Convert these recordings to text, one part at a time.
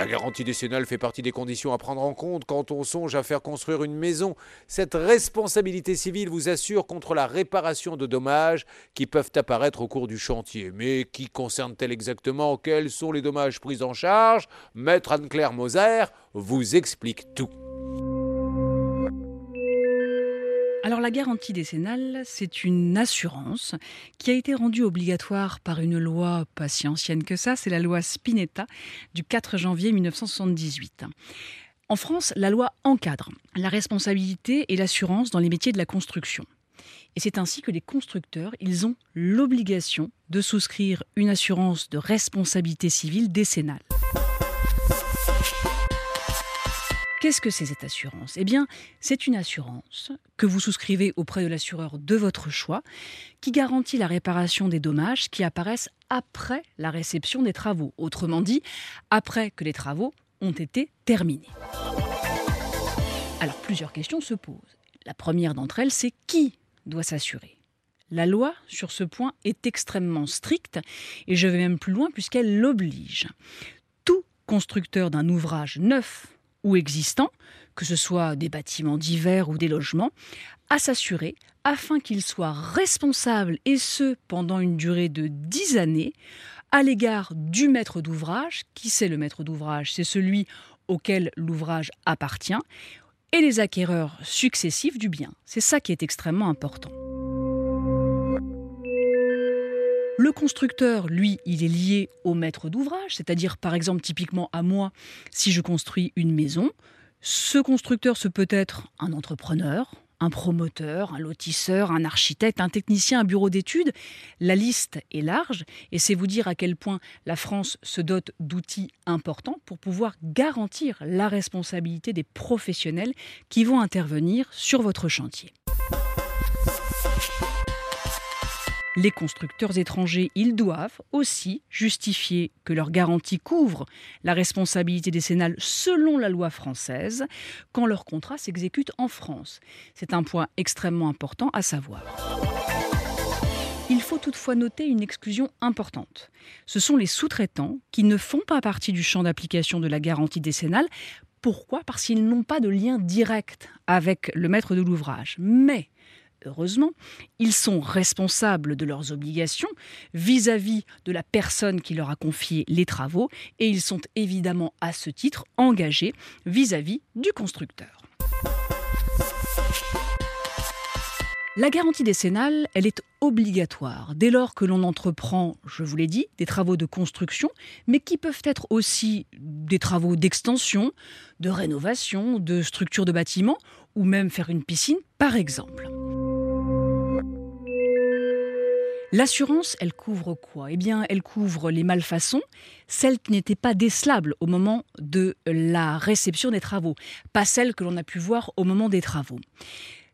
La garantie décennale fait partie des conditions à prendre en compte quand on songe à faire construire une maison. Cette responsabilité civile vous assure contre la réparation de dommages qui peuvent apparaître au cours du chantier. Mais qui concerne-t-elle exactement? Quels sont les dommages pris en charge? Maître Anne-Claire Moser vous explique tout. La garantie décennale, c'est une assurance qui a été rendue obligatoire par une loi pas si ancienne que ça, c'est la loi Spinetta du 4 janvier 1978. En France, la loi encadre la responsabilité et l'assurance dans les métiers de la construction. Et c'est ainsi que les constructeurs, ils ont l'obligation de souscrire une assurance de responsabilité civile décennale. Qu'est-ce que c'est cette assurance? Eh bien, c'est une assurance que vous souscrivez auprès de l'assureur de votre choix qui garantit la réparation des dommages qui apparaissent après la réception des travaux. Autrement dit, après que les travaux ont été terminés. Alors, plusieurs questions se posent. La première d'entre elles, c'est qui doit s'assurer? La loi, sur ce point, est extrêmement stricte et je vais même plus loin puisqu'elle l'oblige. Tout constructeur d'un ouvrage neuf ou existants, que ce soit des bâtiments divers ou des logements, à s'assurer afin qu'ils soient responsables, et ce pendant une durée de 10 années, à l'égard du maître d'ouvrage. Qui c'est le maître d'ouvrage? C'est celui auquel l'ouvrage appartient, et les acquéreurs successifs du bien. C'est ça qui est extrêmement important. Le constructeur, lui, il est lié au maître d'ouvrage, c'est-à-dire par exemple typiquement à moi, si je construis une maison, ce constructeur, ce peut être un entrepreneur, un promoteur, un lotisseur, un architecte, un technicien, un bureau d'études. La liste est large et c'est vous dire à quel point la France se dote d'outils importants pour pouvoir garantir la responsabilité des professionnels qui vont intervenir sur votre chantier. Les constructeurs étrangers, ils doivent aussi justifier que leur garantie couvre la responsabilité décennale selon la loi française quand leur contrat s'exécute en France. C'est un point extrêmement important à savoir. Il faut toutefois noter une exclusion importante. Ce sont les sous-traitants qui ne font pas partie du champ d'application de la garantie décennale. Pourquoi? Parce qu'ils n'ont pas de lien direct avec le maître de l'ouvrage. Mais heureusement, ils sont responsables de leurs obligations vis-à-vis de la personne qui leur a confié les travaux et ils sont évidemment à ce titre engagés vis-à-vis du constructeur. La garantie décennale, elle est obligatoire dès lors que l'on entreprend, je vous l'ai dit, des travaux de construction, mais qui peuvent être aussi des travaux d'extension, de rénovation, de structure de bâtiment, ou même faire une piscine, par exemple. L'assurance, elle couvre quoi? Eh bien, elle couvre les malfaçons, celles qui n'étaient pas décelables au moment de la réception des travaux, pas celles que l'on a pu voir au moment des travaux.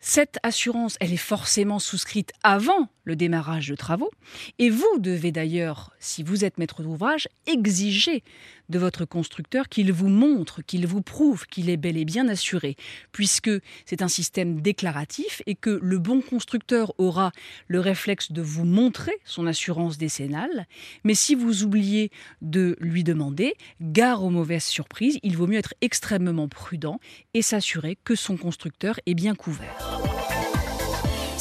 Cette assurance, elle est forcément souscrite avant le démarrage de travaux. Et vous devez d'ailleurs, si vous êtes maître d'ouvrage, exiger de votre constructeur qu'il vous montre, qu'il vous prouve qu'il est bel et bien assuré, puisque c'est un système déclaratif et que le bon constructeur aura le réflexe de vous montrer son assurance décennale. Mais si vous oubliez de lui demander, gare aux mauvaises surprises, il vaut mieux être extrêmement prudent et s'assurer que son constructeur est bien couvert.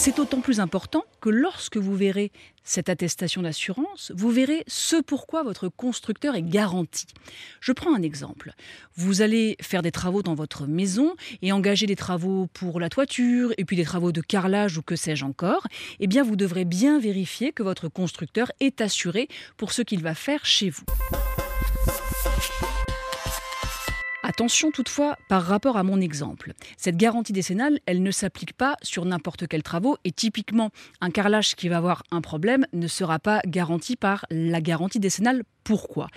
C'est d'autant plus important que lorsque vous verrez cette attestation d'assurance, vous verrez ce pourquoi votre constructeur est garanti. Je prends un exemple. Vous allez faire des travaux dans votre maison et engager des travaux pour la toiture et puis des travaux de carrelage ou que sais-je encore. Eh bien, vous devrez bien vérifier que votre constructeur est assuré pour ce qu'il va faire chez vous. Attention toutefois par rapport à mon exemple. Cette garantie décennale, elle ne s'applique pas sur n'importe quel travaux et typiquement un carrelage qui va avoir un problème ne sera pas garanti par la garantie décennale Pourquoi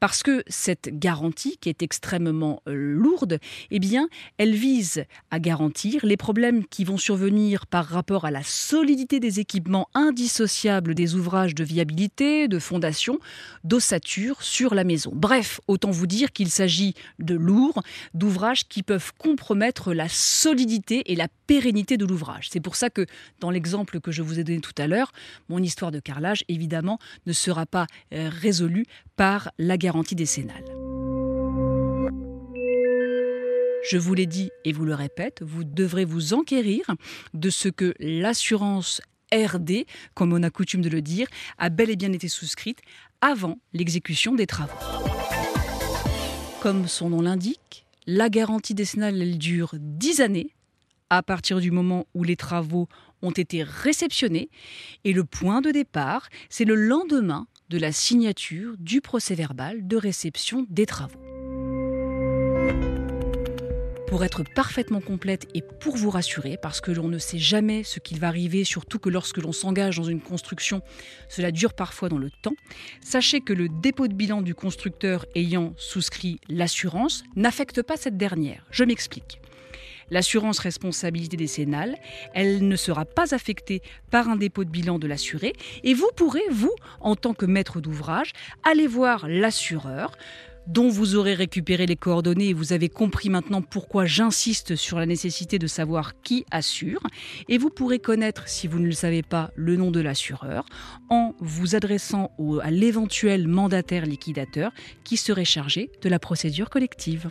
Parce que cette garantie, qui est extrêmement euh, lourde, eh elle vise à garantir les problèmes qui vont survenir par rapport à la solidité des équipements indissociables des ouvrages de viabilité, de fondation, d'ossature sur la maison. Bref, autant vous dire qu'il s'agit de lourds, d'ouvrages qui peuvent compromettre la solidité et la pérennité de l'ouvrage. C'est pour ça que dans l'exemple que je vous ai donné tout à l'heure, mon histoire de carrelage, évidemment, ne sera pas euh, résolue par la garantie décennale. Je vous l'ai dit et vous le répète, vous devrez vous enquérir de ce que l'assurance RD, comme on a coutume de le dire, a bel et bien été souscrite avant l'exécution des travaux. Comme son nom l'indique, la garantie décennale dure 10 années à partir du moment où les travaux ont été réceptionnés et le point de départ, c'est le lendemain de la signature du procès verbal de réception des travaux. Pour être parfaitement complète et pour vous rassurer, parce que l'on ne sait jamais ce qu'il va arriver, surtout que lorsque l'on s'engage dans une construction, cela dure parfois dans le temps, sachez que le dépôt de bilan du constructeur ayant souscrit l'assurance n'affecte pas cette dernière. Je m'explique. L'assurance responsabilité décennale, elle ne sera pas affectée par un dépôt de bilan de l'assuré et vous pourrez, vous, en tant que maître d'ouvrage, aller voir l'assureur dont vous aurez récupéré les coordonnées et vous avez compris maintenant pourquoi j'insiste sur la nécessité de savoir qui assure. Et vous pourrez connaître, si vous ne le savez pas, le nom de l'assureur en vous adressant à l'éventuel mandataire liquidateur qui serait chargé de la procédure collective.